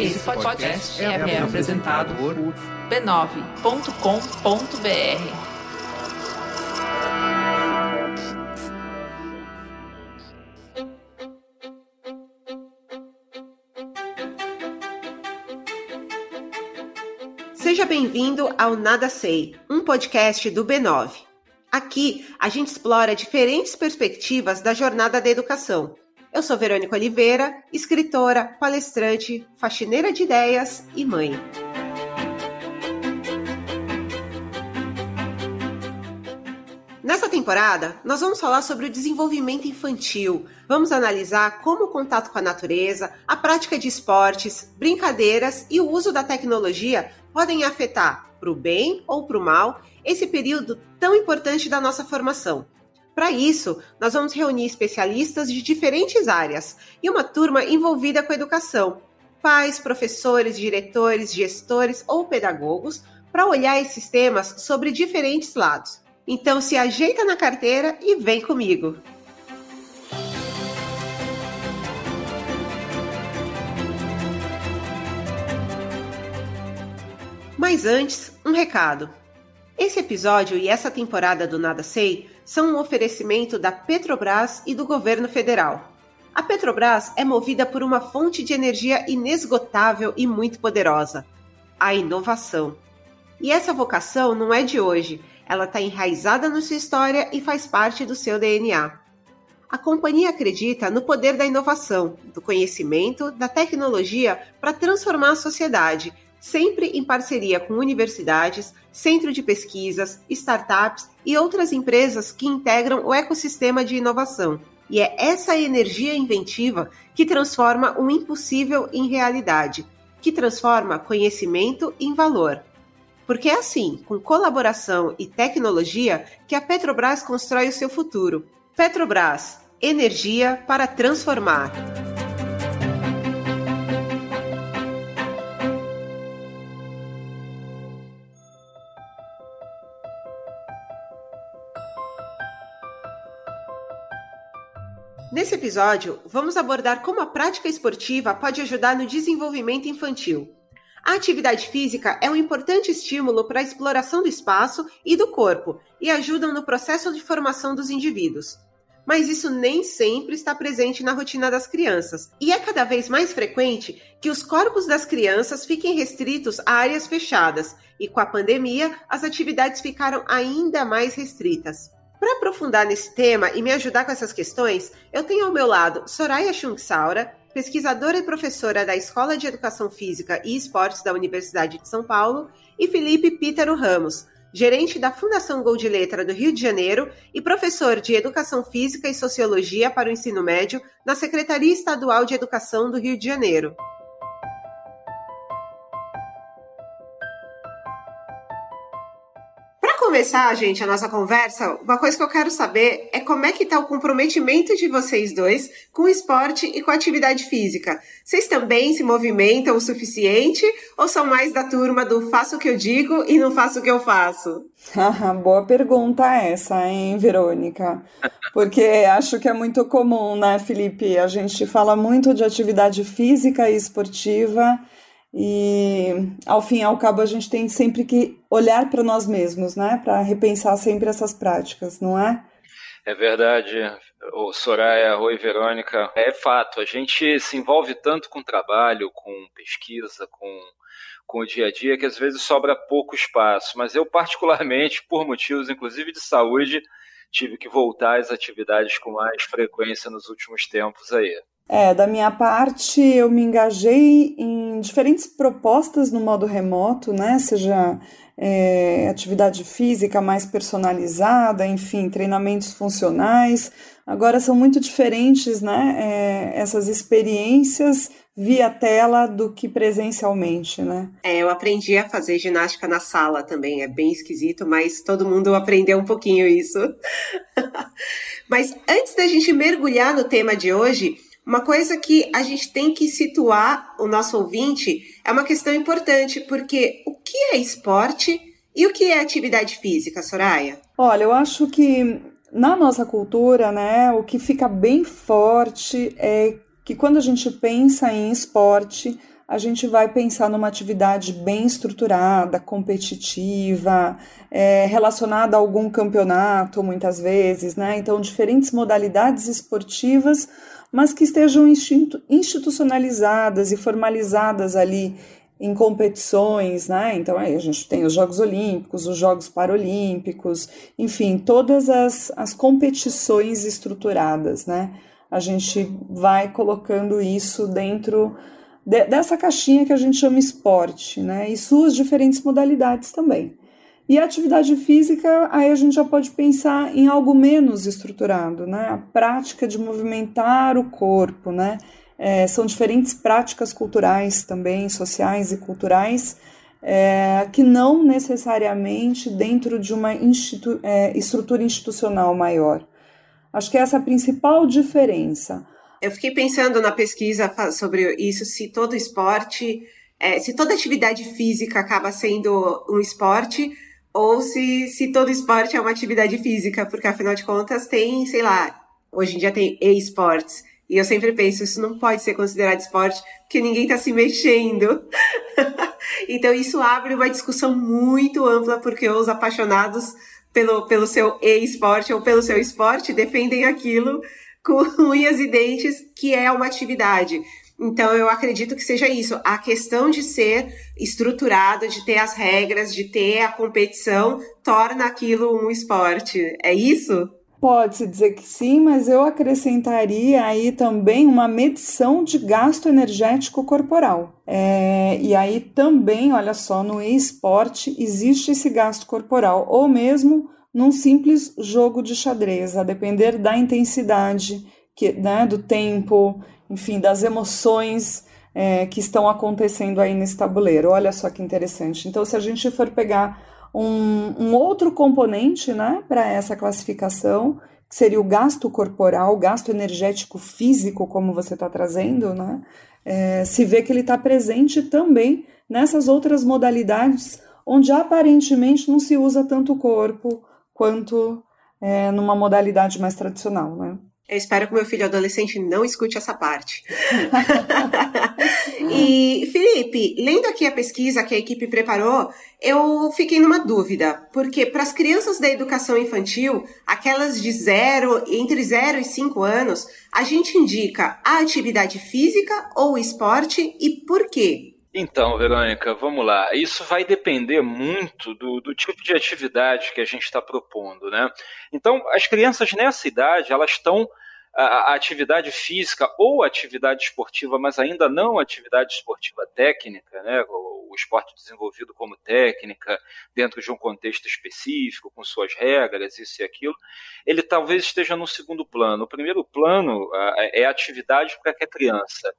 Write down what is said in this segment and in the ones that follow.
Esse podcast é, é apresentado por b9.com.br. Seja bem-vindo ao Nada Sei, um podcast do B9. Aqui a gente explora diferentes perspectivas da jornada da educação. Eu sou Verônica Oliveira, escritora, palestrante, faxineira de ideias e mãe. Nessa temporada, nós vamos falar sobre o desenvolvimento infantil. Vamos analisar como o contato com a natureza, a prática de esportes, brincadeiras e o uso da tecnologia podem afetar, para o bem ou para o mal, esse período tão importante da nossa formação. Para isso, nós vamos reunir especialistas de diferentes áreas e uma turma envolvida com a educação, pais, professores, diretores, gestores ou pedagogos, para olhar esses temas sobre diferentes lados. Então se ajeita na carteira e vem comigo. Mas antes, um recado. Esse episódio e essa temporada do Nada Sei são um oferecimento da Petrobras e do governo federal. A Petrobras é movida por uma fonte de energia inesgotável e muito poderosa: a inovação. E essa vocação não é de hoje, ela está enraizada na sua história e faz parte do seu DNA. A companhia acredita no poder da inovação, do conhecimento, da tecnologia para transformar a sociedade sempre em parceria com universidades, centro de pesquisas, startups e outras empresas que integram o ecossistema de inovação. E é essa energia inventiva que transforma o impossível em realidade, que transforma conhecimento em valor. Porque é assim, com colaboração e tecnologia, que a Petrobras constrói o seu futuro. Petrobras, energia para transformar. Episódio, vamos abordar como a prática esportiva pode ajudar no desenvolvimento infantil. A atividade física é um importante estímulo para a exploração do espaço e do corpo e ajudam no processo de formação dos indivíduos. Mas isso nem sempre está presente na rotina das crianças, e é cada vez mais frequente que os corpos das crianças fiquem restritos a áreas fechadas, e com a pandemia, as atividades ficaram ainda mais restritas. Para aprofundar nesse tema e me ajudar com essas questões, eu tenho ao meu lado Soraya Schungsaura, pesquisadora e professora da Escola de Educação Física e Esportes da Universidade de São Paulo, e Felipe Pítero Ramos, gerente da Fundação Gol de Letra do Rio de Janeiro e professor de Educação Física e Sociologia para o Ensino Médio na Secretaria Estadual de Educação do Rio de Janeiro. Começar, gente, a nossa conversa, uma coisa que eu quero saber é como é que está o comprometimento de vocês dois com o esporte e com a atividade física. Vocês também se movimentam o suficiente ou são mais da turma do faço o que eu digo e não faço o que eu faço? Boa pergunta essa, hein, Verônica? Porque acho que é muito comum, né, Felipe? A gente fala muito de atividade física e esportiva e ao fim e ao cabo a gente tem sempre que olhar para nós mesmos, né? Para repensar sempre essas práticas, não é? É verdade, o Soraya, oi Verônica. É fato, a gente se envolve tanto com trabalho, com pesquisa, com, com o dia a dia, que às vezes sobra pouco espaço. Mas eu, particularmente, por motivos inclusive de saúde, tive que voltar às atividades com mais frequência nos últimos tempos aí. É, da minha parte, eu me engajei em diferentes propostas no modo remoto, né? Seja é, atividade física mais personalizada, enfim, treinamentos funcionais. Agora são muito diferentes, né? É, essas experiências via tela do que presencialmente, né? É, eu aprendi a fazer ginástica na sala também, é bem esquisito, mas todo mundo aprendeu um pouquinho isso. mas antes da gente mergulhar no tema de hoje, uma coisa que a gente tem que situar o nosso ouvinte é uma questão importante, porque o que é esporte e o que é atividade física, Soraya? Olha, eu acho que na nossa cultura, né, o que fica bem forte é que quando a gente pensa em esporte, a gente vai pensar numa atividade bem estruturada, competitiva, é, relacionada a algum campeonato, muitas vezes, né? Então, diferentes modalidades esportivas, mas que estejam institucionalizadas e formalizadas ali em competições, né? Então aí a gente tem os Jogos Olímpicos, os Jogos Paralímpicos, enfim, todas as, as competições estruturadas, né? A gente vai colocando isso dentro de, dessa caixinha que a gente chama esporte, né? E suas diferentes modalidades também. E a atividade física, aí a gente já pode pensar em algo menos estruturado, né? A prática de movimentar o corpo, né? É, são diferentes práticas culturais também, sociais e culturais, é, que não necessariamente dentro de uma institu é, estrutura institucional maior. Acho que essa é a principal diferença. Eu fiquei pensando na pesquisa sobre isso, se todo esporte, é, se toda atividade física acaba sendo um esporte, ou se, se todo esporte é uma atividade física, porque afinal de contas tem, sei lá, hoje em dia tem e-sports. E eu sempre penso, isso não pode ser considerado esporte, porque ninguém está se mexendo. então isso abre uma discussão muito ampla, porque os apaixonados pelo, pelo seu e-esporte ou pelo seu esporte defendem aquilo com unhas e dentes, que é uma atividade. Então, eu acredito que seja isso. A questão de ser estruturado, de ter as regras, de ter a competição, torna aquilo um esporte. É isso? Pode-se dizer que sim, mas eu acrescentaria aí também uma medição de gasto energético corporal. É, e aí também, olha só, no esporte existe esse gasto corporal, ou mesmo num simples jogo de xadrez, a depender da intensidade, que, né, do tempo, enfim, das emoções é, que estão acontecendo aí nesse tabuleiro. Olha só que interessante. Então, se a gente for pegar um, um outro componente né, para essa classificação, que seria o gasto corporal, o gasto energético físico, como você está trazendo, né, é, se vê que ele está presente também nessas outras modalidades onde aparentemente não se usa tanto o corpo, quanto é, numa modalidade mais tradicional, né? Eu espero que meu filho adolescente não escute essa parte. e, Felipe, lendo aqui a pesquisa que a equipe preparou, eu fiquei numa dúvida, porque para as crianças da educação infantil, aquelas de zero, entre 0 e 5 anos, a gente indica a atividade física ou esporte e por quê? Então, Verônica, vamos lá. Isso vai depender muito do, do tipo de atividade que a gente está propondo, né? Então, as crianças nessa idade, elas estão a, a atividade física ou atividade esportiva, mas ainda não atividade esportiva técnica, né? O, o esporte desenvolvido como técnica, dentro de um contexto específico, com suas regras, isso e aquilo, ele talvez esteja no segundo plano. O primeiro plano é a atividade para que a criança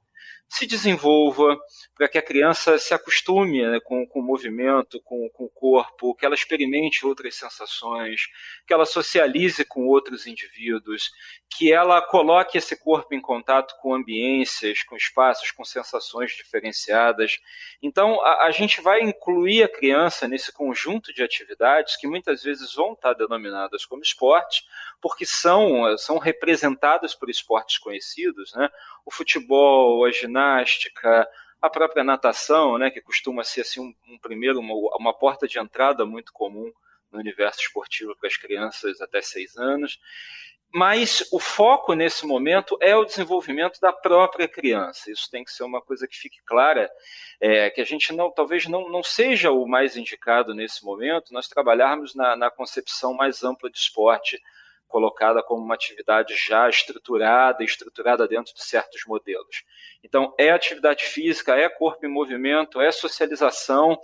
se desenvolva, para que a criança se acostume né, com, com o movimento, com, com, o corpo, que ela experimente outras sensações, que ela socialize com outros indivíduos, que ela coloque esse corpo em contato com ambiências, com espaços, com sensações diferenciadas. Então, a, a gente vai incluir a criança nesse conjunto de atividades que muitas vezes vão estar denominadas como esporte, porque são, são representadas por esportes conhecidos, né? O futebol, a ginástica, a própria natação, né, que costuma ser assim, um, um primeiro, uma, uma, porta de entrada muito comum no universo esportivo para as crianças até seis anos. Mas o foco nesse momento é o desenvolvimento da própria criança. Isso tem que ser uma coisa que fique clara, é, que a gente não, talvez não, não seja o mais indicado nesse momento, nós trabalharmos na, na concepção mais ampla de esporte colocada como uma atividade já estruturada, estruturada dentro de certos modelos. Então, é atividade física, é corpo em movimento, é socialização,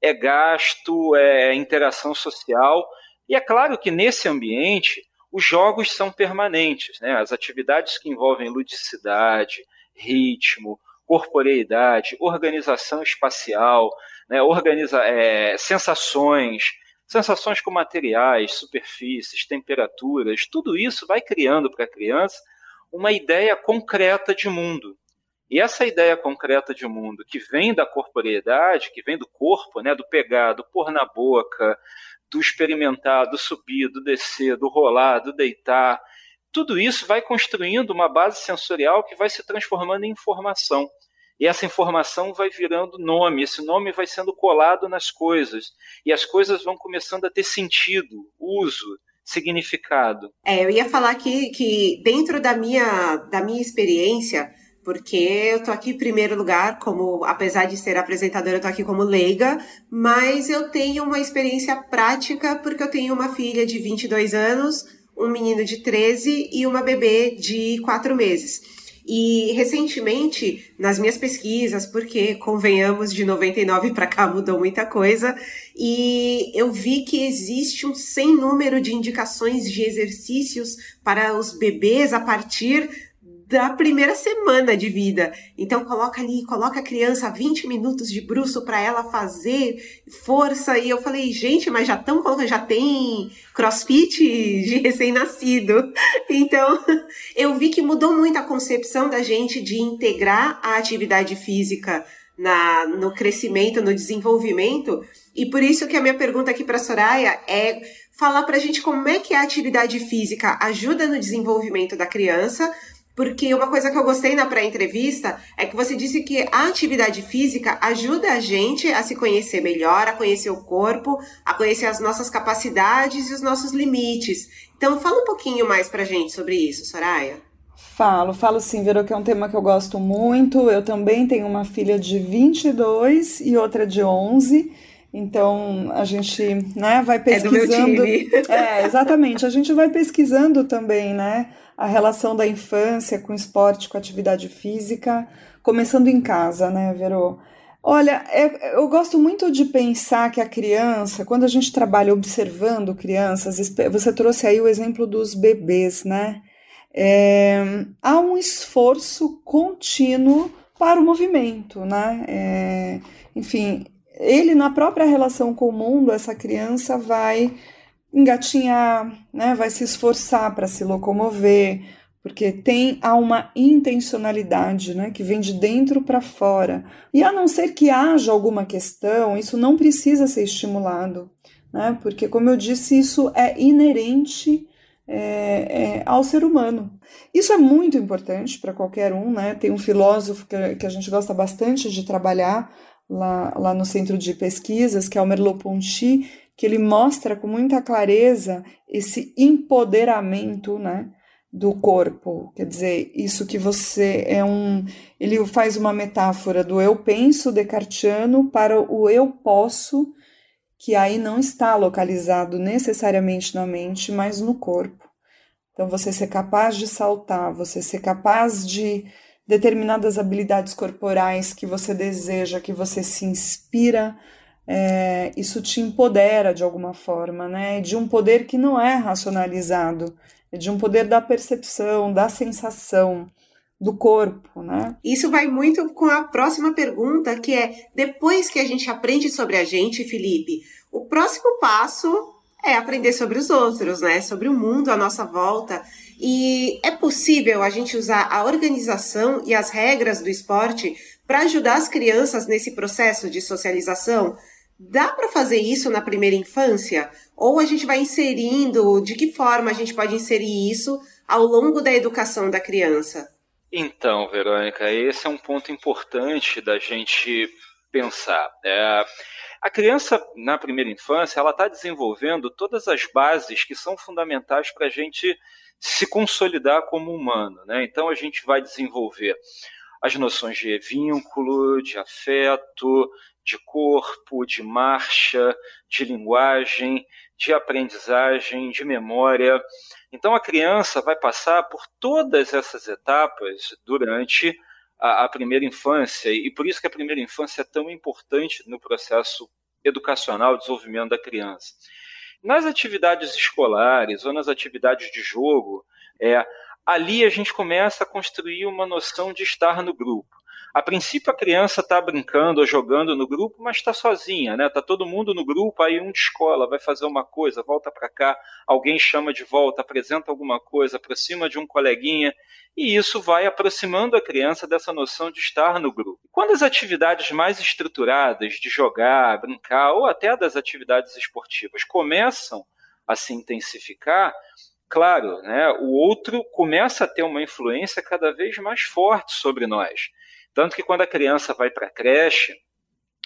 é gasto, é interação social. E é claro que nesse ambiente, os jogos são permanentes. Né? As atividades que envolvem ludicidade, ritmo, corporeidade, organização espacial, né? Organiza, é, sensações, sensações com materiais, superfícies, temperaturas, tudo isso vai criando para a criança uma ideia concreta de mundo. E essa ideia concreta de mundo, que vem da corporeidade, que vem do corpo, né, do pegar, do pôr na boca, do experimentar, do subir, do descer, do rolar, do deitar, tudo isso vai construindo uma base sensorial que vai se transformando em informação. E essa informação vai virando nome, esse nome vai sendo colado nas coisas, e as coisas vão começando a ter sentido, uso, significado. É, eu ia falar aqui que dentro da minha, da minha experiência, porque eu tô aqui em primeiro lugar, como apesar de ser apresentadora, eu tô aqui como leiga, mas eu tenho uma experiência prática porque eu tenho uma filha de 22 anos, um menino de 13 e uma bebê de 4 meses. E recentemente, nas minhas pesquisas, porque convenhamos, de 99 para cá mudou muita coisa, e eu vi que existe um sem número de indicações de exercícios para os bebês a partir da primeira semana de vida. Então coloca ali, coloca a criança 20 minutos de bruxo para ela fazer força e eu falei, gente, mas já estão colocando, já tem CrossFit de recém-nascido. Então, eu vi que mudou muito a concepção da gente de integrar a atividade física na, no crescimento, no desenvolvimento. E por isso que a minha pergunta aqui para Soraya é falar para a gente como é que a atividade física ajuda no desenvolvimento da criança, porque uma coisa que eu gostei na pré-entrevista é que você disse que a atividade física ajuda a gente a se conhecer melhor, a conhecer o corpo, a conhecer as nossas capacidades e os nossos limites. Então, fala um pouquinho mais pra gente sobre isso, Soraya. Falo, falo sim, Verô, que é um tema que eu gosto muito. Eu também tenho uma filha de 22 e outra de 11. Então a gente né, vai pesquisando. É, é, exatamente. A gente vai pesquisando também, né? a relação da infância com esporte, com atividade física, começando em casa, né, Verô? Olha, é, eu gosto muito de pensar que a criança, quando a gente trabalha observando crianças, você trouxe aí o exemplo dos bebês, né? É, há um esforço contínuo para o movimento, né? É, enfim, ele na própria relação com o mundo, essa criança vai engatinhar, né, vai se esforçar para se locomover, porque tem há uma intencionalidade, né, que vem de dentro para fora. E a não ser que haja alguma questão, isso não precisa ser estimulado, né, porque como eu disse, isso é inerente é, é, ao ser humano. Isso é muito importante para qualquer um, né? Tem um filósofo que, que a gente gosta bastante de trabalhar lá, lá no centro de pesquisas, que é o Merleau-Ponty, que ele mostra com muita clareza esse empoderamento, né, do corpo. Quer dizer, isso que você é um, ele faz uma metáfora do eu penso descartiano para o eu posso, que aí não está localizado necessariamente na mente, mas no corpo. Então você ser capaz de saltar, você ser capaz de determinadas habilidades corporais que você deseja, que você se inspira é, isso te empodera de alguma forma, né? De um poder que não é racionalizado, de um poder da percepção, da sensação, do corpo, né? Isso vai muito com a próxima pergunta, que é: depois que a gente aprende sobre a gente, Felipe, o próximo passo é aprender sobre os outros, né? Sobre o mundo à nossa volta. E é possível a gente usar a organização e as regras do esporte para ajudar as crianças nesse processo de socialização? Dá para fazer isso na primeira infância? Ou a gente vai inserindo, de que forma a gente pode inserir isso ao longo da educação da criança? Então, Verônica, esse é um ponto importante da gente pensar. É, a criança, na primeira infância, ela está desenvolvendo todas as bases que são fundamentais para a gente se consolidar como humano. Né? Então, a gente vai desenvolver as noções de vínculo, de afeto, de corpo, de marcha, de linguagem, de aprendizagem, de memória. Então a criança vai passar por todas essas etapas durante a, a, primeira infância e por isso que a primeira infância é tão importante no processo educacional, desenvolvimento da criança. Nas atividades escolares ou nas atividades de jogo, é, ali a gente começa a construir uma noção de estar no grupo. A princípio a criança está brincando ou jogando no grupo, mas está sozinha, né? Tá todo mundo no grupo, aí um de escola vai fazer uma coisa, volta para cá, alguém chama de volta, apresenta alguma coisa, aproxima de um coleguinha, e isso vai aproximando a criança dessa noção de estar no grupo. Quando as atividades mais estruturadas de jogar, brincar ou até das atividades esportivas começam a se intensificar, claro, né, o outro começa a ter uma influência cada vez mais forte sobre nós. Tanto que quando a criança vai para a creche,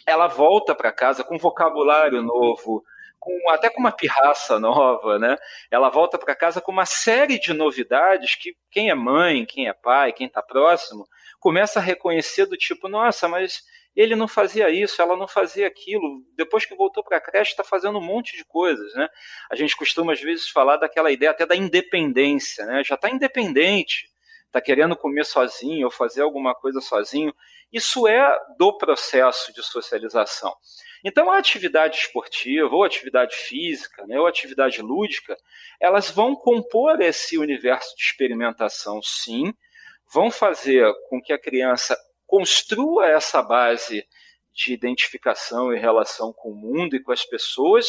ela volta para casa com vocabulário novo, com, até com uma pirraça nova, né? Ela volta para casa com uma série de novidades que quem é mãe, quem é pai, quem está próximo, começa a reconhecer do tipo, nossa, mas ele não fazia isso, ela não fazia aquilo. Depois que voltou para a creche, está fazendo um monte de coisas, né? A gente costuma às vezes falar daquela ideia até da independência, né? Já está independente, está querendo comer sozinho ou fazer alguma coisa sozinho. Isso é do processo de socialização. Então, a atividade esportiva, ou atividade física, né, ou atividade lúdica, elas vão compor esse universo de experimentação, sim, vão fazer com que a criança construa essa base de identificação e relação com o mundo e com as pessoas,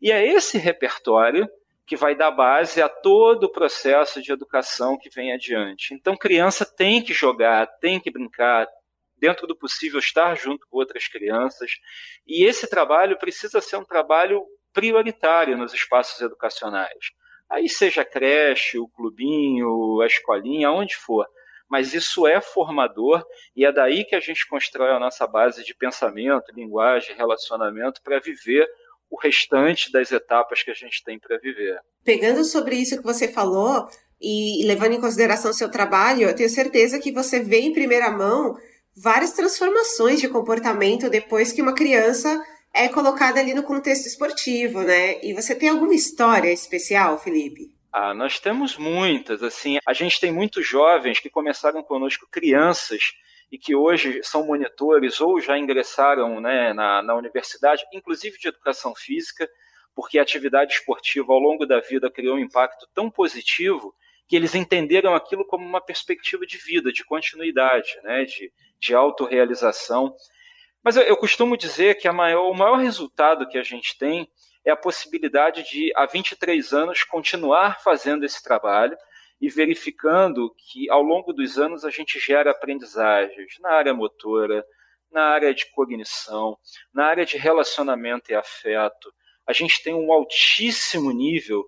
e é esse repertório que vai dar base a todo o processo de educação que vem adiante. Então, criança tem que jogar, tem que brincar, dentro do possível, estar junto com outras crianças. E esse trabalho precisa ser um trabalho prioritário nos espaços educacionais. Aí seja a creche, o clubinho, a escolinha, onde for. Mas isso é formador e é daí que a gente constrói a nossa base de pensamento, linguagem, relacionamento para viver o restante das etapas que a gente tem para viver. Pegando sobre isso que você falou e levando em consideração o seu trabalho, eu tenho certeza que você vê em primeira mão várias transformações de comportamento depois que uma criança é colocada ali no contexto esportivo, né? E você tem alguma história especial, Felipe? Ah, nós temos muitas. Assim, a gente tem muitos jovens que começaram conosco crianças e que hoje são monitores ou já ingressaram né, na, na universidade, inclusive de educação física, porque a atividade esportiva ao longo da vida criou um impacto tão positivo que eles entenderam aquilo como uma perspectiva de vida, de continuidade, né, de, de autorrealização. Mas eu, eu costumo dizer que maior, o maior resultado que a gente tem é a possibilidade de, há 23 anos, continuar fazendo esse trabalho e verificando que, ao longo dos anos, a gente gera aprendizagens na área motora, na área de cognição, na área de relacionamento e afeto. A gente tem um altíssimo nível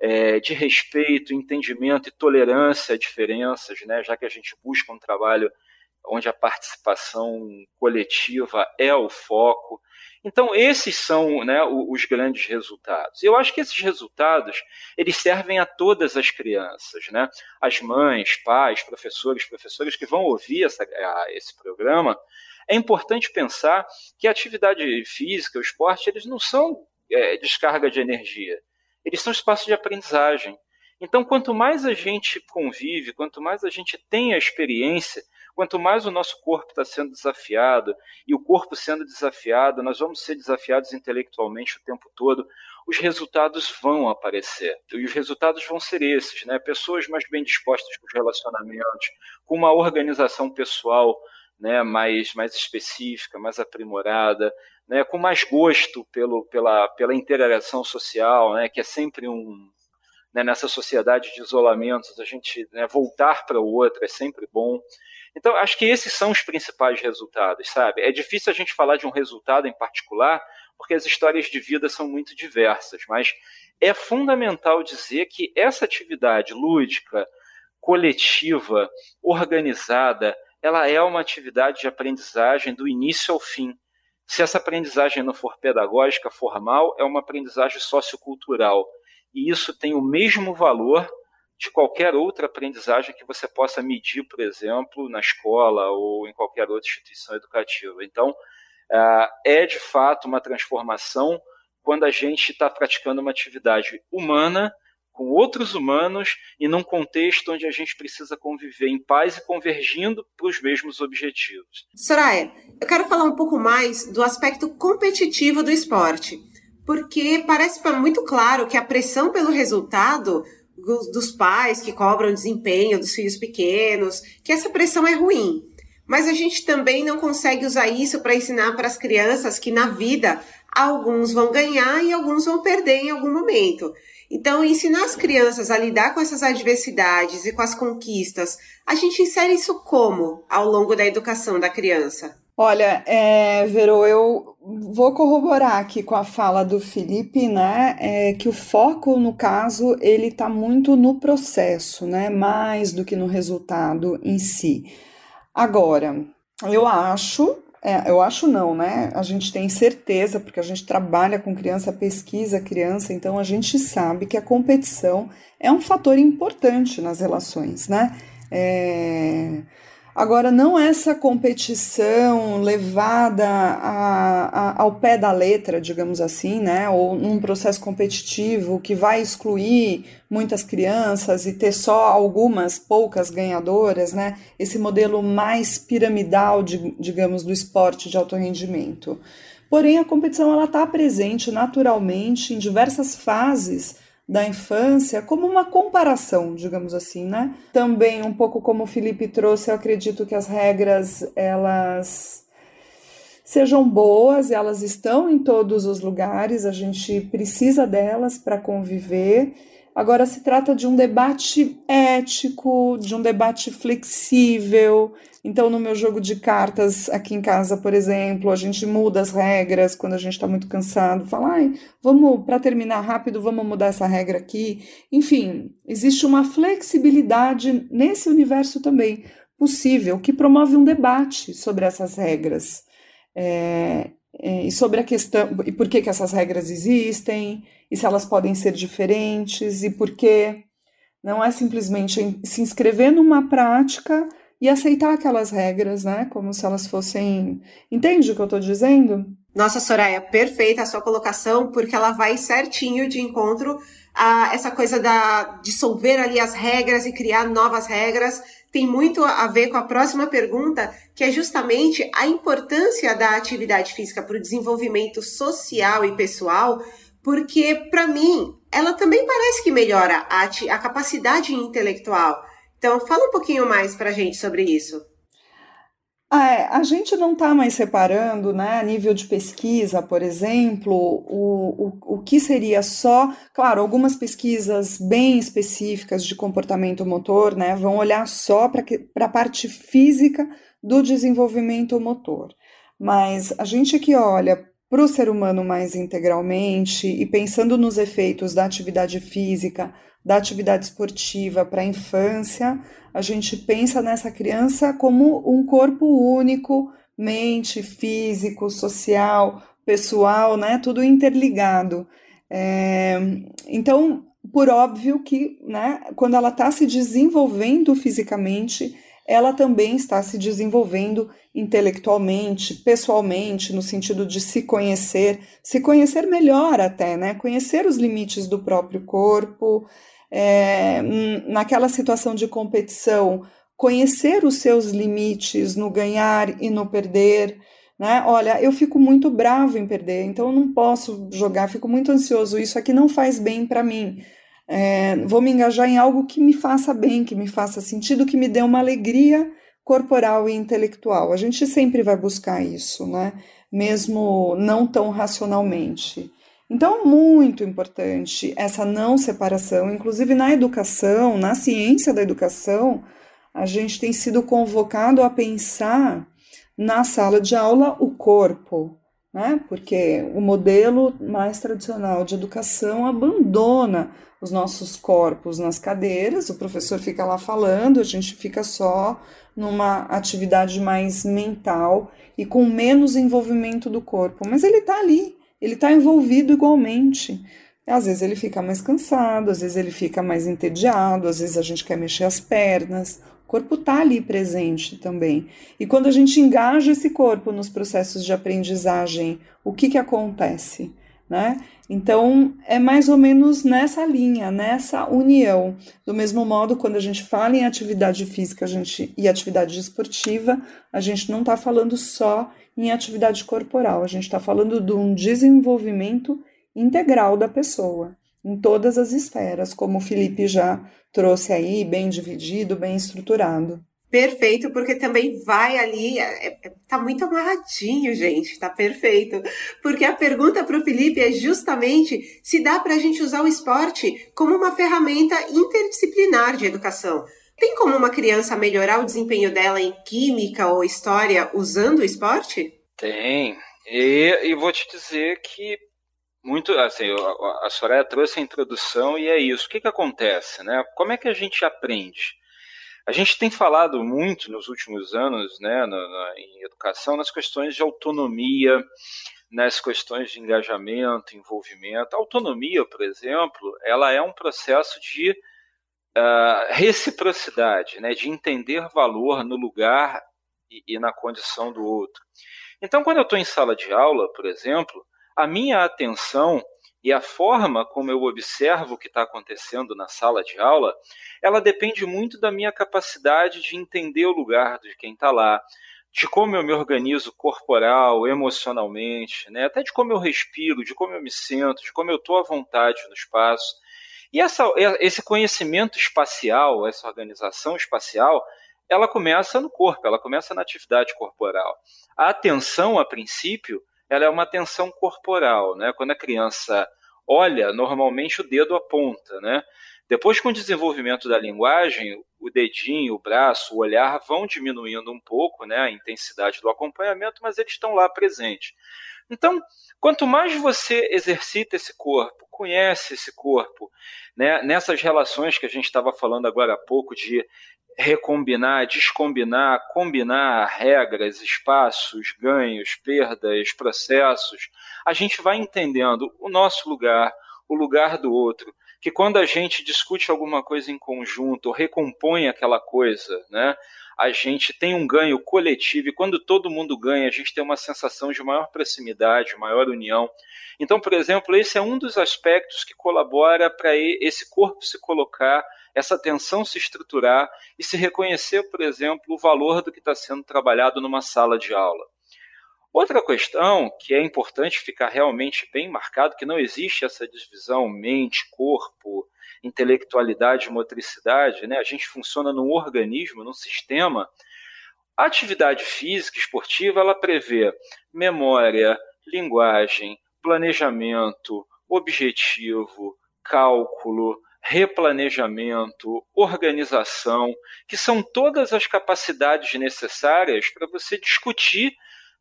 é, de respeito, entendimento e tolerância a diferenças, né, já que a gente busca um trabalho onde a participação coletiva é o foco. Então, esses são né, os grandes resultados. Eu acho que esses resultados eles servem a todas as crianças, né? As mães, pais, professores, professoras que vão ouvir essa, esse programa. É importante pensar que a atividade física, o esporte, eles não são é, descarga de energia. Eles são espaço de aprendizagem. Então, quanto mais a gente convive, quanto mais a gente tem a experiência Quanto mais o nosso corpo está sendo desafiado, e o corpo sendo desafiado, nós vamos ser desafiados intelectualmente o tempo todo, os resultados vão aparecer. E os resultados vão ser esses, né? Pessoas mais bem dispostas com os relacionamentos, com uma organização pessoal né, mais, mais específica, mais aprimorada, né, com mais gosto pelo, pela, pela interação social, né, que é sempre um. Né, nessa sociedade de isolamentos, a gente né, voltar para o outro é sempre bom. Então, acho que esses são os principais resultados, sabe? É difícil a gente falar de um resultado em particular, porque as histórias de vida são muito diversas, mas é fundamental dizer que essa atividade lúdica, coletiva, organizada, ela é uma atividade de aprendizagem do início ao fim. Se essa aprendizagem não for pedagógica, formal, é uma aprendizagem sociocultural. E isso tem o mesmo valor de qualquer outra aprendizagem que você possa medir, por exemplo, na escola ou em qualquer outra instituição educativa. Então, é, é de fato uma transformação quando a gente está praticando uma atividade humana com outros humanos e num contexto onde a gente precisa conviver em paz e convergindo para os mesmos objetivos. Soraya, eu quero falar um pouco mais do aspecto competitivo do esporte, porque parece muito claro que a pressão pelo resultado dos pais que cobram desempenho dos filhos pequenos, que essa pressão é ruim. Mas a gente também não consegue usar isso para ensinar para as crianças que na vida alguns vão ganhar e alguns vão perder em algum momento. Então, ensinar as crianças a lidar com essas adversidades e com as conquistas, a gente insere isso como ao longo da educação da criança? Olha, é, Vero, eu vou corroborar aqui com a fala do Felipe, né? É, que o foco, no caso, ele está muito no processo, né? Mais do que no resultado em si. Agora, Eu acho, é, eu acho não, né? A gente tem certeza, porque a gente trabalha com criança, pesquisa criança, então a gente sabe que a competição é um fator importante nas relações, né? É, Agora, não essa competição levada a, a, ao pé da letra, digamos assim, né? Ou num processo competitivo que vai excluir muitas crianças e ter só algumas poucas ganhadoras, né? Esse modelo mais piramidal, de, digamos, do esporte de alto rendimento. Porém, a competição ela está presente naturalmente em diversas fases da infância como uma comparação, digamos assim, né? Também um pouco como o Felipe trouxe, eu acredito que as regras elas sejam boas, elas estão em todos os lugares, a gente precisa delas para conviver Agora se trata de um debate ético, de um debate flexível. Então, no meu jogo de cartas aqui em casa, por exemplo, a gente muda as regras quando a gente está muito cansado. Fala, ai, vamos, para terminar rápido, vamos mudar essa regra aqui. Enfim, existe uma flexibilidade nesse universo também possível que promove um debate sobre essas regras. É, é, e sobre a questão e por que, que essas regras existem e se elas podem ser diferentes e por que não é simplesmente se inscrever numa prática e aceitar aquelas regras, né? Como se elas fossem. Entende o que eu estou dizendo? Nossa, Soraya, perfeita a sua colocação, porque ela vai certinho de encontro a essa coisa da dissolver ali as regras e criar novas regras. Tem muito a ver com a próxima pergunta, que é justamente a importância da atividade física para o desenvolvimento social e pessoal, porque para mim ela também parece que melhora a, a capacidade intelectual. Então, fala um pouquinho mais para a gente sobre isso. Ah, é, a gente não está mais separando, né, a nível de pesquisa, por exemplo, o, o, o que seria só, claro, algumas pesquisas bem específicas de comportamento motor, né, vão olhar só para a parte física do desenvolvimento motor. Mas a gente que olha para o ser humano mais integralmente e pensando nos efeitos da atividade física, da atividade esportiva para a infância, a gente pensa nessa criança como um corpo único, mente, físico, social, pessoal, né? Tudo interligado. É, então, por óbvio que, né, quando ela está se desenvolvendo fisicamente, ela também está se desenvolvendo intelectualmente, pessoalmente, no sentido de se conhecer, se conhecer melhor até, né? Conhecer os limites do próprio corpo, é, naquela situação de competição, conhecer os seus limites no ganhar e no perder. Né? Olha, eu fico muito bravo em perder, então eu não posso jogar, fico muito ansioso. Isso aqui não faz bem para mim. É, vou me engajar em algo que me faça bem, que me faça sentido, que me dê uma alegria corporal e intelectual. A gente sempre vai buscar isso, né? Mesmo não tão racionalmente. Então, muito importante essa não separação, inclusive na educação, na ciência da educação, a gente tem sido convocado a pensar na sala de aula o corpo, né? Porque o modelo mais tradicional de educação abandona os nossos corpos nas cadeiras, o professor fica lá falando, a gente fica só numa atividade mais mental e com menos envolvimento do corpo, mas ele está ali, ele está envolvido igualmente. Às vezes ele fica mais cansado, às vezes ele fica mais entediado, às vezes a gente quer mexer as pernas. O corpo está ali presente também. E quando a gente engaja esse corpo nos processos de aprendizagem, o que, que acontece? Né? Então, é mais ou menos nessa linha, nessa união. Do mesmo modo, quando a gente fala em atividade física a gente, e atividade esportiva, a gente não está falando só em atividade corporal, a gente está falando de um desenvolvimento integral da pessoa, em todas as esferas, como o Felipe já trouxe aí, bem dividido, bem estruturado. Perfeito, porque também vai ali, é, é, tá muito amarradinho, gente, tá perfeito. Porque a pergunta para o Felipe é justamente se dá para a gente usar o esporte como uma ferramenta interdisciplinar de educação. Tem como uma criança melhorar o desempenho dela em química ou história usando o esporte? Tem. E, e vou te dizer que muito assim, a, a Soraya trouxe a introdução e é isso. O que, que acontece, né? Como é que a gente aprende? A gente tem falado muito nos últimos anos, né, na, na, em educação, nas questões de autonomia, nas questões de engajamento, envolvimento. A autonomia, por exemplo, ela é um processo de uh, reciprocidade, né, de entender valor no lugar e, e na condição do outro. Então, quando eu estou em sala de aula, por exemplo, a minha atenção e a forma como eu observo o que está acontecendo na sala de aula, ela depende muito da minha capacidade de entender o lugar de quem está lá, de como eu me organizo corporal, emocionalmente, né? até de como eu respiro, de como eu me sinto, de como eu estou à vontade no espaço. E essa, esse conhecimento espacial, essa organização espacial, ela começa no corpo, ela começa na atividade corporal. A atenção, a princípio, ela é uma tensão corporal, né? Quando a criança olha, normalmente o dedo aponta, né? Depois, com o desenvolvimento da linguagem, o dedinho, o braço, o olhar vão diminuindo um pouco, né? A intensidade do acompanhamento, mas eles estão lá presentes. Então, quanto mais você exercita esse corpo, conhece esse corpo, né? Nessas relações que a gente estava falando agora há pouco de recombinar, descombinar, combinar regras, espaços, ganhos, perdas, processos, a gente vai entendendo o nosso lugar, o lugar do outro, que quando a gente discute alguma coisa em conjunto, recompõe aquela coisa, né, a gente tem um ganho coletivo, e quando todo mundo ganha, a gente tem uma sensação de maior proximidade, maior união. Então, por exemplo, esse é um dos aspectos que colabora para esse corpo se colocar essa tensão se estruturar e se reconhecer, por exemplo, o valor do que está sendo trabalhado numa sala de aula. Outra questão que é importante ficar realmente bem marcado, que não existe essa divisão mente, corpo, intelectualidade, motricidade, né? A gente funciona num organismo, num sistema. A atividade física esportiva, ela prevê memória, linguagem, planejamento, objetivo, cálculo, replanejamento, organização, que são todas as capacidades necessárias para você discutir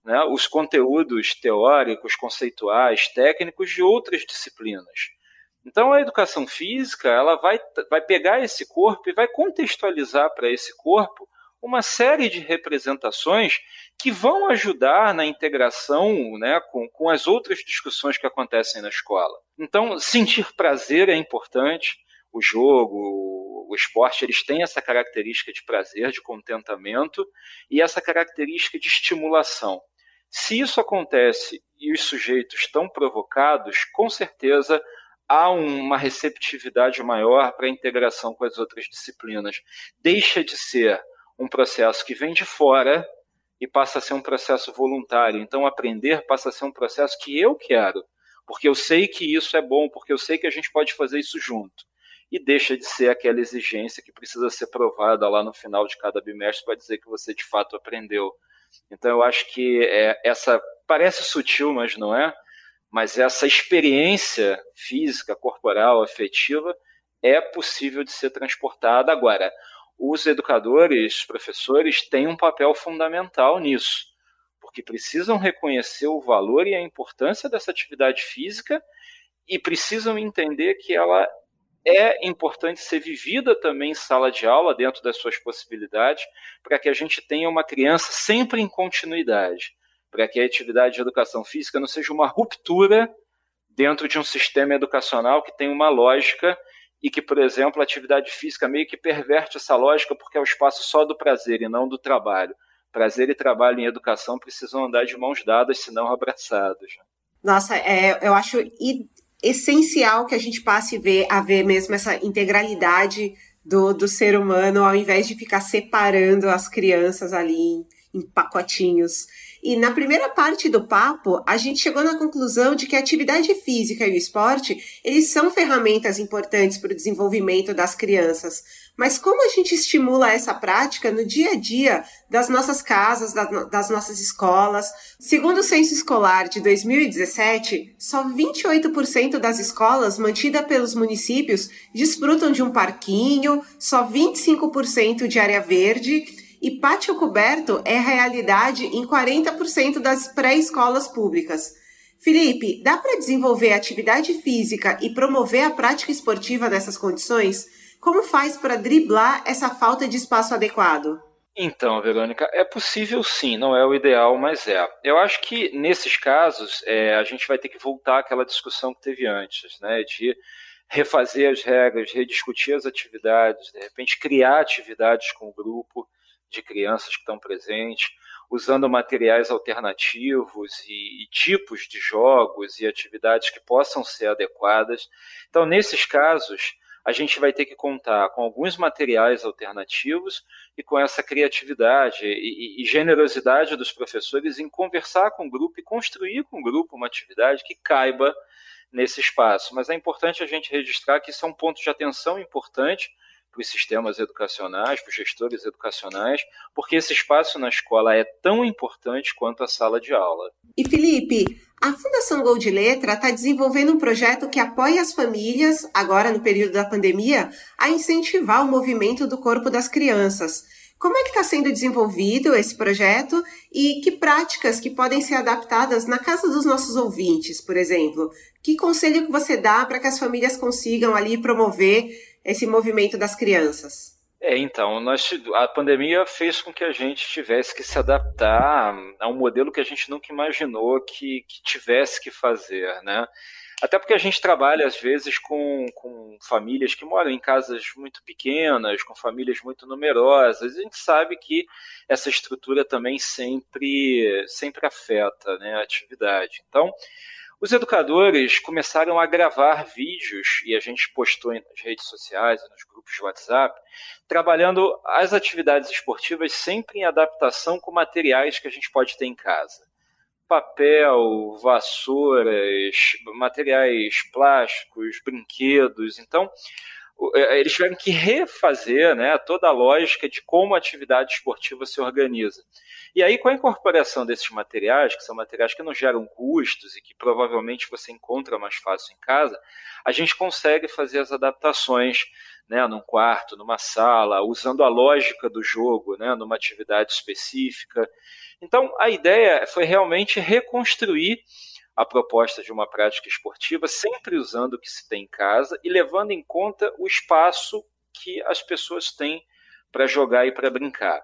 né, os conteúdos teóricos, conceituais, técnicos de outras disciplinas. Então a educação física ela vai, vai pegar esse corpo e vai contextualizar para esse corpo uma série de representações que vão ajudar na integração né, com, com as outras discussões que acontecem na escola. Então, sentir prazer é importante, o jogo, o esporte, eles têm essa característica de prazer, de contentamento e essa característica de estimulação. Se isso acontece e os sujeitos estão provocados, com certeza há uma receptividade maior para a integração com as outras disciplinas. Deixa de ser um processo que vem de fora e passa a ser um processo voluntário. Então, aprender passa a ser um processo que eu quero, porque eu sei que isso é bom, porque eu sei que a gente pode fazer isso junto e deixa de ser aquela exigência que precisa ser provada lá no final de cada bimestre para dizer que você de fato aprendeu. Então eu acho que é, essa parece sutil, mas não é. Mas essa experiência física, corporal, afetiva é possível de ser transportada. Agora, os educadores, os professores têm um papel fundamental nisso, porque precisam reconhecer o valor e a importância dessa atividade física e precisam entender que ela é importante ser vivida também em sala de aula, dentro das suas possibilidades, para que a gente tenha uma criança sempre em continuidade, para que a atividade de educação física não seja uma ruptura dentro de um sistema educacional que tem uma lógica e que, por exemplo, a atividade física meio que perverte essa lógica porque é o espaço só do prazer e não do trabalho. Prazer e trabalho em educação precisam andar de mãos dadas, se não abraçados. Nossa, é, eu acho essencial que a gente passe ver, a ver mesmo essa integralidade do, do ser humano, ao invés de ficar separando as crianças ali em, em pacotinhos. E na primeira parte do papo, a gente chegou na conclusão de que a atividade física e o esporte, eles são ferramentas importantes para o desenvolvimento das crianças. Mas como a gente estimula essa prática no dia a dia das nossas casas, das nossas escolas? Segundo o censo escolar de 2017, só 28% das escolas mantidas pelos municípios desfrutam de um parquinho, só 25% de área verde e pátio coberto é realidade em 40% das pré-escolas públicas. Felipe, dá para desenvolver atividade física e promover a prática esportiva nessas condições? como faz para driblar essa falta de espaço adequado? Então, Verônica, é possível sim, não é o ideal, mas é. Eu acho que nesses casos é, a gente vai ter que voltar àquela discussão que teve antes, né? De refazer as regras, rediscutir as atividades, de repente criar atividades com o grupo de crianças que estão presentes, usando materiais alternativos e, e, tipos de jogos e atividades que possam ser adequadas. Então, nesses casos, a gente vai ter que contar com alguns materiais alternativos e com essa criatividade e, e, generosidade dos professores em conversar com o grupo e construir com o grupo uma atividade que caiba nesse espaço. Mas é importante a gente registrar que isso é um ponto de atenção importante para os sistemas educacionais, para os gestores educacionais, porque esse espaço na escola é tão importante quanto a sala de aula. E Felipe, a Fundação Gol de Letra está desenvolvendo um projeto que apoia as famílias, agora no período da pandemia, a incentivar o movimento do corpo das crianças. Como é que está sendo desenvolvido esse projeto e que práticas que podem ser adaptadas na casa dos nossos ouvintes, por exemplo? Que conselho que você dá para que as famílias consigam ali promover esse movimento das crianças? É, então, nós, a pandemia fez com que a gente tivesse que se adaptar a um modelo que a gente nunca imaginou que, que tivesse que fazer, né? Até porque a gente trabalha, às vezes, com, com famílias que moram em casas muito pequenas, com famílias muito numerosas. A gente sabe que essa estrutura também sempre, sempre afeta né, a atividade. Então, os educadores começaram a gravar vídeos, e a gente postou nas redes sociais e nos grupos de WhatsApp, trabalhando as atividades esportivas sempre em adaptação com materiais que a gente pode ter em casa. Papel, vassouras, materiais plásticos, brinquedos. Então, eles tiveram que refazer né, toda a lógica de como a atividade esportiva se organiza. E aí, com a incorporação desses materiais, que são materiais que não geram custos e que provavelmente você encontra mais fácil em casa, a gente consegue fazer as adaptações né, num quarto, numa sala, usando a lógica do jogo, né, numa atividade específica. Então, a ideia foi realmente reconstruir a proposta de uma prática esportiva, sempre usando o que se tem em casa e levando em conta o espaço que as pessoas têm para jogar e para brincar.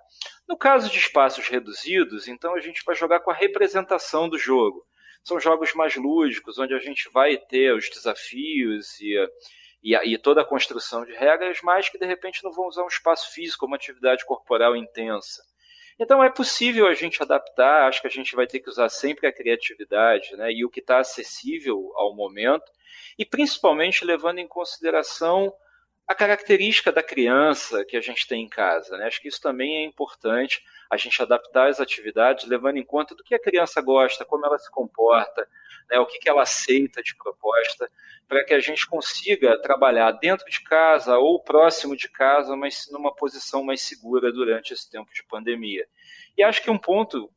No caso de espaços reduzidos, então a gente vai jogar com a representação do jogo. São jogos mais lúdicos, onde a gente vai ter os desafios e, e, e toda a construção de regras, mas que de repente não vão usar um espaço físico, uma atividade corporal intensa. Então é possível a gente adaptar, acho que a gente vai ter que usar sempre a criatividade né, e o que está acessível ao momento, e principalmente levando em consideração a característica da criança que a gente tem em casa. Né? Acho que isso também é importante, a gente adaptar as atividades, levando em conta do que a criança gosta, como ela se comporta, né? o que, que ela aceita de proposta, para que a gente consiga trabalhar dentro de casa ou próximo de casa, mas numa posição mais segura durante esse tempo de pandemia. E acho que um ponto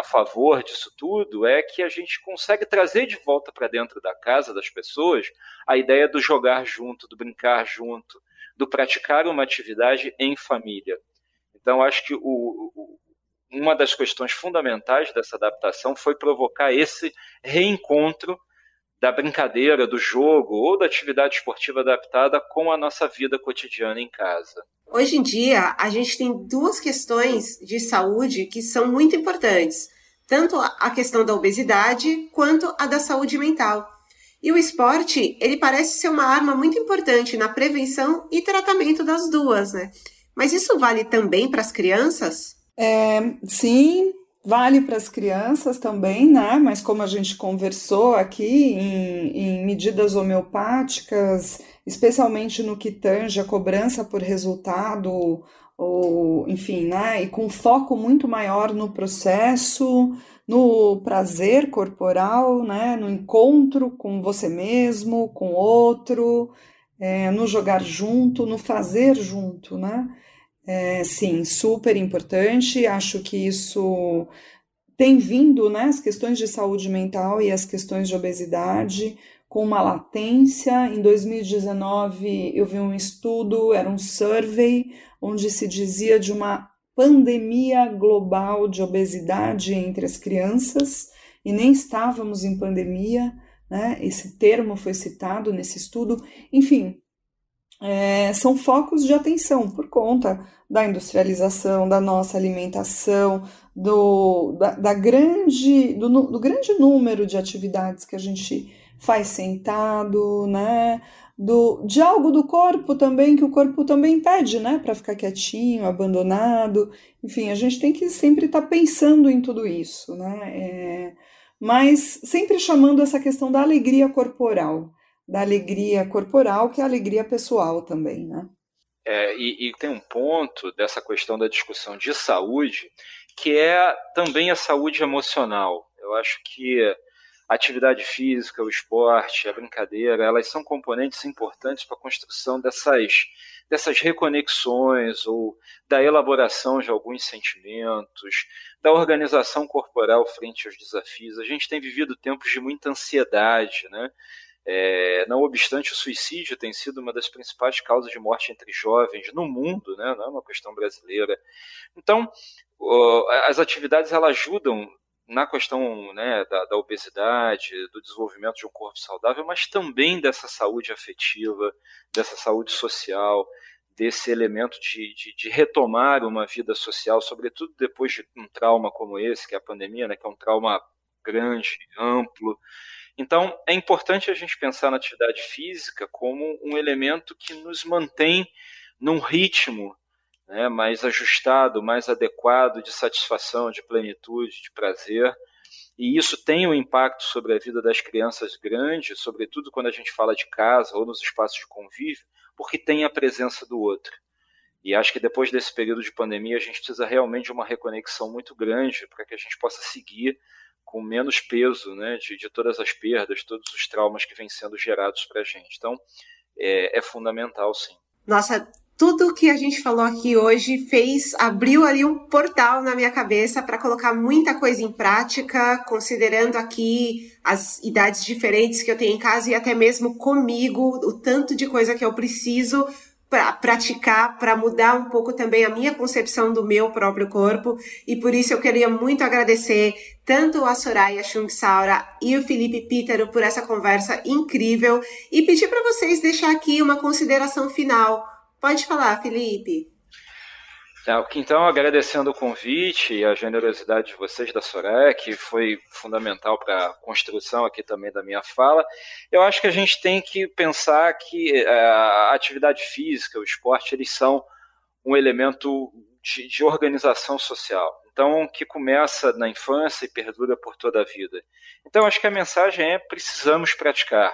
a, favor disso tudo é que a gente consegue trazer de volta para dentro da casa das pessoas a ideia do jogar junto, do brincar junto, do praticar uma atividade em família. Então, acho que o, o, uma das questões fundamentais dessa adaptação foi provocar esse reencontro da brincadeira, do jogo ou da atividade esportiva adaptada com a nossa vida cotidiana em casa. Hoje em dia, a gente tem duas questões de saúde que são muito importantes, tanto a questão da obesidade quanto a da saúde mental. E o esporte, ele parece ser uma arma muito importante na prevenção e tratamento das duas, né? Mas isso vale também para as crianças? É, sim, Vale para as crianças também, né? Mas como a gente conversou aqui em, em, medidas homeopáticas, especialmente no que tange a cobrança por resultado, ou enfim, né? E com foco muito maior no processo, no prazer corporal, né? No encontro com você mesmo, com outro, é, no jogar junto, no fazer junto, né? É, sim, super importante. Acho que isso tem vindo, né, as questões de saúde mental e as questões de obesidade com uma latência. Em 2019, eu vi um estudo, era um survey, onde se dizia de uma pandemia global de obesidade entre as crianças, e nem estávamos em pandemia, né? Esse termo foi citado nesse estudo. Enfim, é, são focos de atenção por conta da industrialização, da nossa alimentação, do, da, da grande, do, do, grande número de atividades que a gente faz sentado, né? Do, de algo do corpo também, que o corpo também pede, né? Para ficar quietinho, abandonado. Enfim, a gente tem que sempre estar tá pensando em tudo isso, né? É, mas sempre chamando essa questão da alegria corporal da alegria corporal, que é a alegria pessoal também, né? É, e, e, tem um ponto dessa questão da discussão de saúde que é também a saúde emocional. Eu acho que a atividade física, o esporte, a brincadeira, elas são componentes importantes para a construção dessas, dessas reconexões ou da elaboração de alguns sentimentos, da organização corporal frente aos desafios. A gente tem vivido tempos de muita ansiedade, né? É, não obstante, o suicídio tem sido uma das principais causas de morte entre jovens no mundo, né? não é uma questão brasileira. Então, as atividades elas ajudam na questão né, da, da, obesidade, do desenvolvimento de um corpo saudável, mas também dessa saúde afetiva, dessa saúde social, desse elemento de, de, de, retomar uma vida social, sobretudo depois de um trauma como esse, que é a pandemia, né, que é um trauma grande, amplo. Então, é importante a gente pensar na atividade física como um elemento que nos mantém num ritmo né, mais ajustado, mais adequado de satisfação, de plenitude, de prazer. E isso tem um impacto sobre a vida das crianças grandes, sobretudo quando a gente fala de casa ou nos espaços de convívio, porque tem a presença do outro. E acho que depois desse período de pandemia, a gente precisa realmente de uma reconexão muito grande para que a gente possa seguir com menos peso né, de, de todas as perdas, todos os traumas que vêm sendo gerados para a gente. Então, é, é fundamental, sim. Nossa, tudo que a gente falou aqui hoje fez, abriu ali um portal na minha cabeça para colocar muita coisa em prática, considerando aqui as idades diferentes que eu tenho em casa e até mesmo comigo, o tanto de coisa que eu preciso para praticar, para mudar um pouco também a minha concepção do meu próprio corpo. E por isso eu queria muito agradecer tanto a Soraya Chung Saura e o Felipe Pítero por essa conversa incrível e pedir para vocês deixar aqui uma consideração final. Pode falar, Felipe. Então, agradecendo o convite e a generosidade de vocês da Soraya, que foi fundamental para a construção aqui também da minha fala, eu acho que a gente tem que pensar que é, a atividade física, o esporte, eles são um elemento de, de organização social. Então, que começa na infância e perdura por toda a vida. Então, acho que a mensagem é: precisamos praticar,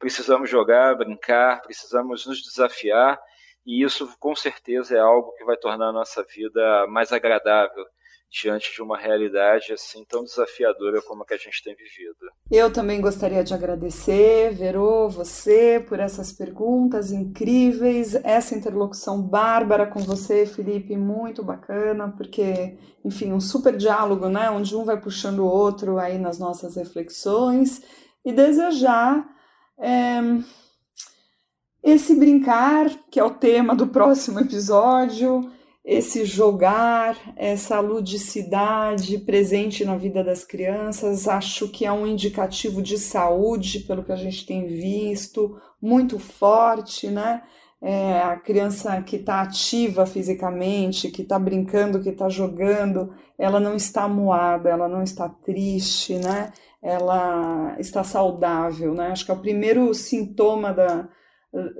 precisamos jogar, brincar, precisamos nos desafiar e isso com certeza é algo que vai tornar a nossa vida mais agradável diante de uma realidade assim tão desafiadora como a que a gente tem vivido. Eu também gostaria de agradecer, Verô, você, por essas perguntas incríveis, essa interlocução bárbara com você, Felipe, muito bacana, porque, enfim, um super diálogo, né, onde um vai puxando o outro aí nas nossas reflexões, e desejar é, esse brincar, que é o tema do próximo episódio, esse jogar, essa ludicidade presente na vida das crianças, acho que é um indicativo de saúde, pelo que a gente tem visto, muito forte, né? É, a criança que está ativa fisicamente, que está brincando, que está jogando, ela não está moada, ela não está triste, né? Ela está saudável, né? Acho que é o primeiro sintoma da,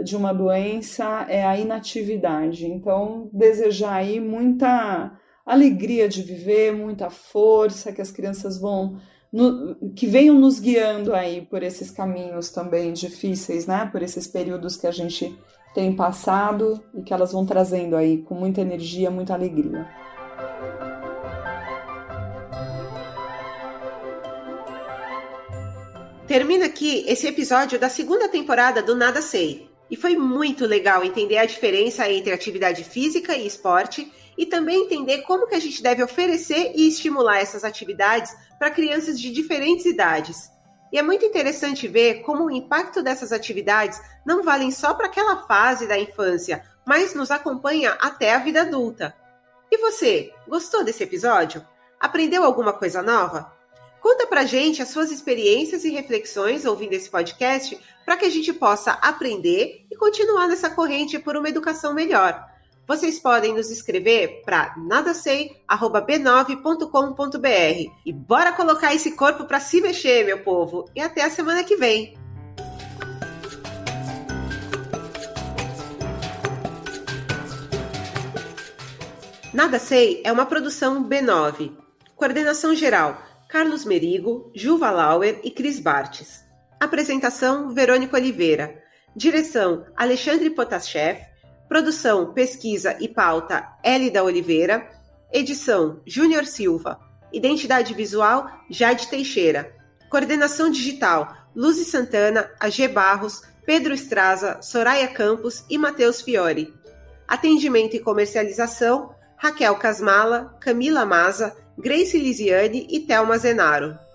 de uma doença é a inatividade. Então, desejar aí muita alegria de viver, muita força, que as crianças vão no, que venham nos guiando aí por esses caminhos também difíceis, né? Por esses períodos que a gente tem passado e que elas vão trazendo aí com muita energia, muita alegria. Termina aqui esse episódio da segunda temporada do Nada Sei. E foi muito legal entender a diferença entre atividade física e esporte e também entender como que a gente deve oferecer e estimular essas atividades para crianças de diferentes idades. E é muito interessante ver como o impacto dessas atividades não valem só para aquela fase da infância, mas nos acompanha até a vida adulta. E você, gostou desse episódio? Aprendeu alguma coisa nova? Conta pra gente as suas experiências e reflexões ouvindo esse podcast para que a gente possa aprender e continuar nessa corrente por uma educação melhor. Vocês podem nos escrever para nadasei@b9.com.br. E bora colocar esse corpo para se mexer, meu povo. E até a semana que vem. Nada Sei é uma produção B9. Coordenação geral: Carlos Merigo, Juva Lauer e Cris Bartes. Apresentação: Verônica Oliveira. Direção: Alexandre Potashev. Produção, pesquisa e pauta: Elida Oliveira. Edição: Júnior Silva. Identidade visual: Jade Teixeira. Coordenação digital: Luzi Santana, AG Barros, Pedro Estraza, Soraya Campos e Matheus Fiore. Atendimento e comercialização: Raquel Casmala, Camila Maza, Grace Lisiane e Thelma Zenaro.